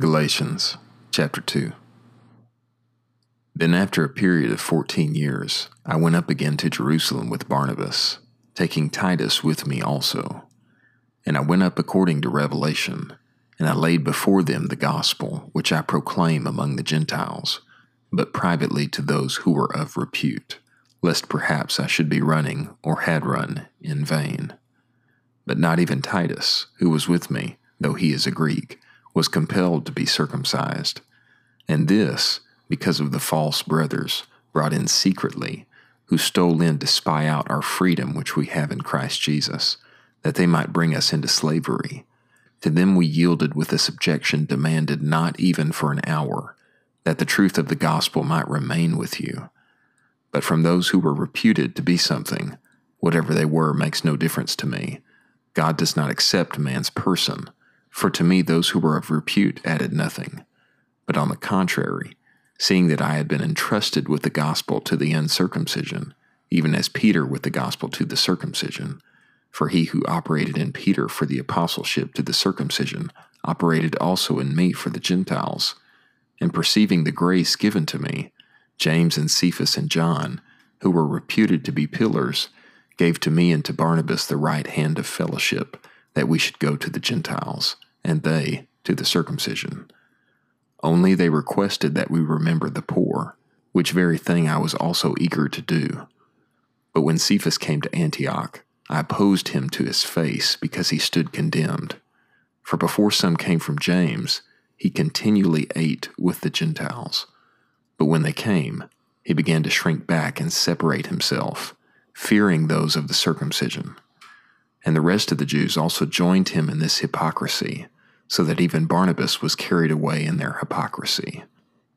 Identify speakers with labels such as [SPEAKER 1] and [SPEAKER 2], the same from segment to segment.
[SPEAKER 1] Galatians chapter 2. Then, after a period of fourteen years, I went up again to Jerusalem with Barnabas, taking Titus with me also. And I went up according to revelation, and I laid before them the gospel which I proclaim among the Gentiles, but privately to those who were of repute, lest perhaps I should be running, or had run, in vain. But not even Titus, who was with me, though he is a Greek, was compelled to be circumcised, and this because of the false brothers brought in secretly, who stole in to spy out our freedom which we have in Christ Jesus, that they might bring us into slavery. To them we yielded with a subjection demanded not even for an hour, that the truth of the gospel might remain with you. But from those who were reputed to be something, whatever they were makes no difference to me. God does not accept man's person for to me, those who were of repute added nothing. But on the contrary, seeing that I had been entrusted with the gospel to the uncircumcision, even as Peter with the gospel to the circumcision, for he who operated in Peter for the apostleship to the circumcision operated also in me for the Gentiles. And perceiving the grace given to me, James and Cephas and John, who were reputed to be pillars, gave to me and to Barnabas the right hand of fellowship that we should go to the Gentiles, and they to the circumcision. Only they requested that we remember the poor, which very thing I was also eager to do. But when Cephas came to Antioch, I opposed him to his face because he stood condemned. For before some came from James, he continually ate with the Gentiles. But when they came, he began to shrink back and separate himself, fearing those of the circumcision. And the rest of the Jews also joined him in this hypocrisy, so that even Barnabas was carried away in their hypocrisy.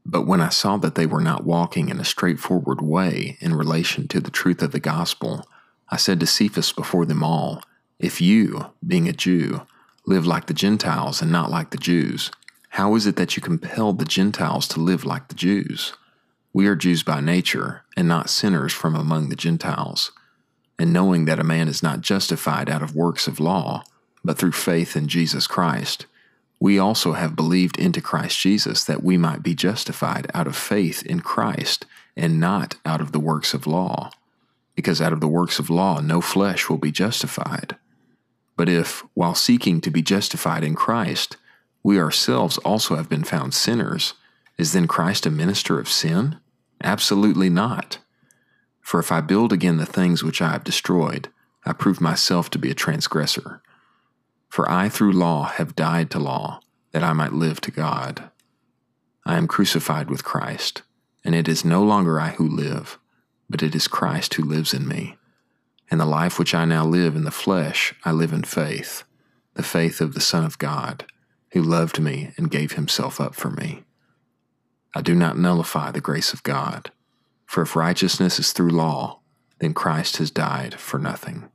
[SPEAKER 1] But when I saw that they were not walking in a straightforward way in relation to the truth of the gospel, I said to Cephas before them all, If you, being a Jew, live like the Gentiles and not like the Jews, how is it that you compel the Gentiles to live like the Jews? We are Jews by nature, and not sinners from among the Gentiles and knowing that a man is not justified out of works of law, but through faith in Jesus Christ, we also have believed into Christ Jesus that we might be justified out of faith in Christ and not out of the works of law. Because out of the works of law no flesh will be justified. But if, while seeking to be justified in Christ, we ourselves also have been found sinners, is then Christ a minister of sin? Absolutely not. For if I build again the things which I have destroyed, I prove myself to be a transgressor. For I through law have died to law, that I might live to God. I am crucified with Christ, and it is no longer I who live, but it is Christ who lives in me. And the life which I now live in the flesh, I live in faith, the faith of the Son of God, who loved me and gave himself up for me. I do not nullify the grace of God. For if righteousness is through law, then Christ has died for nothing.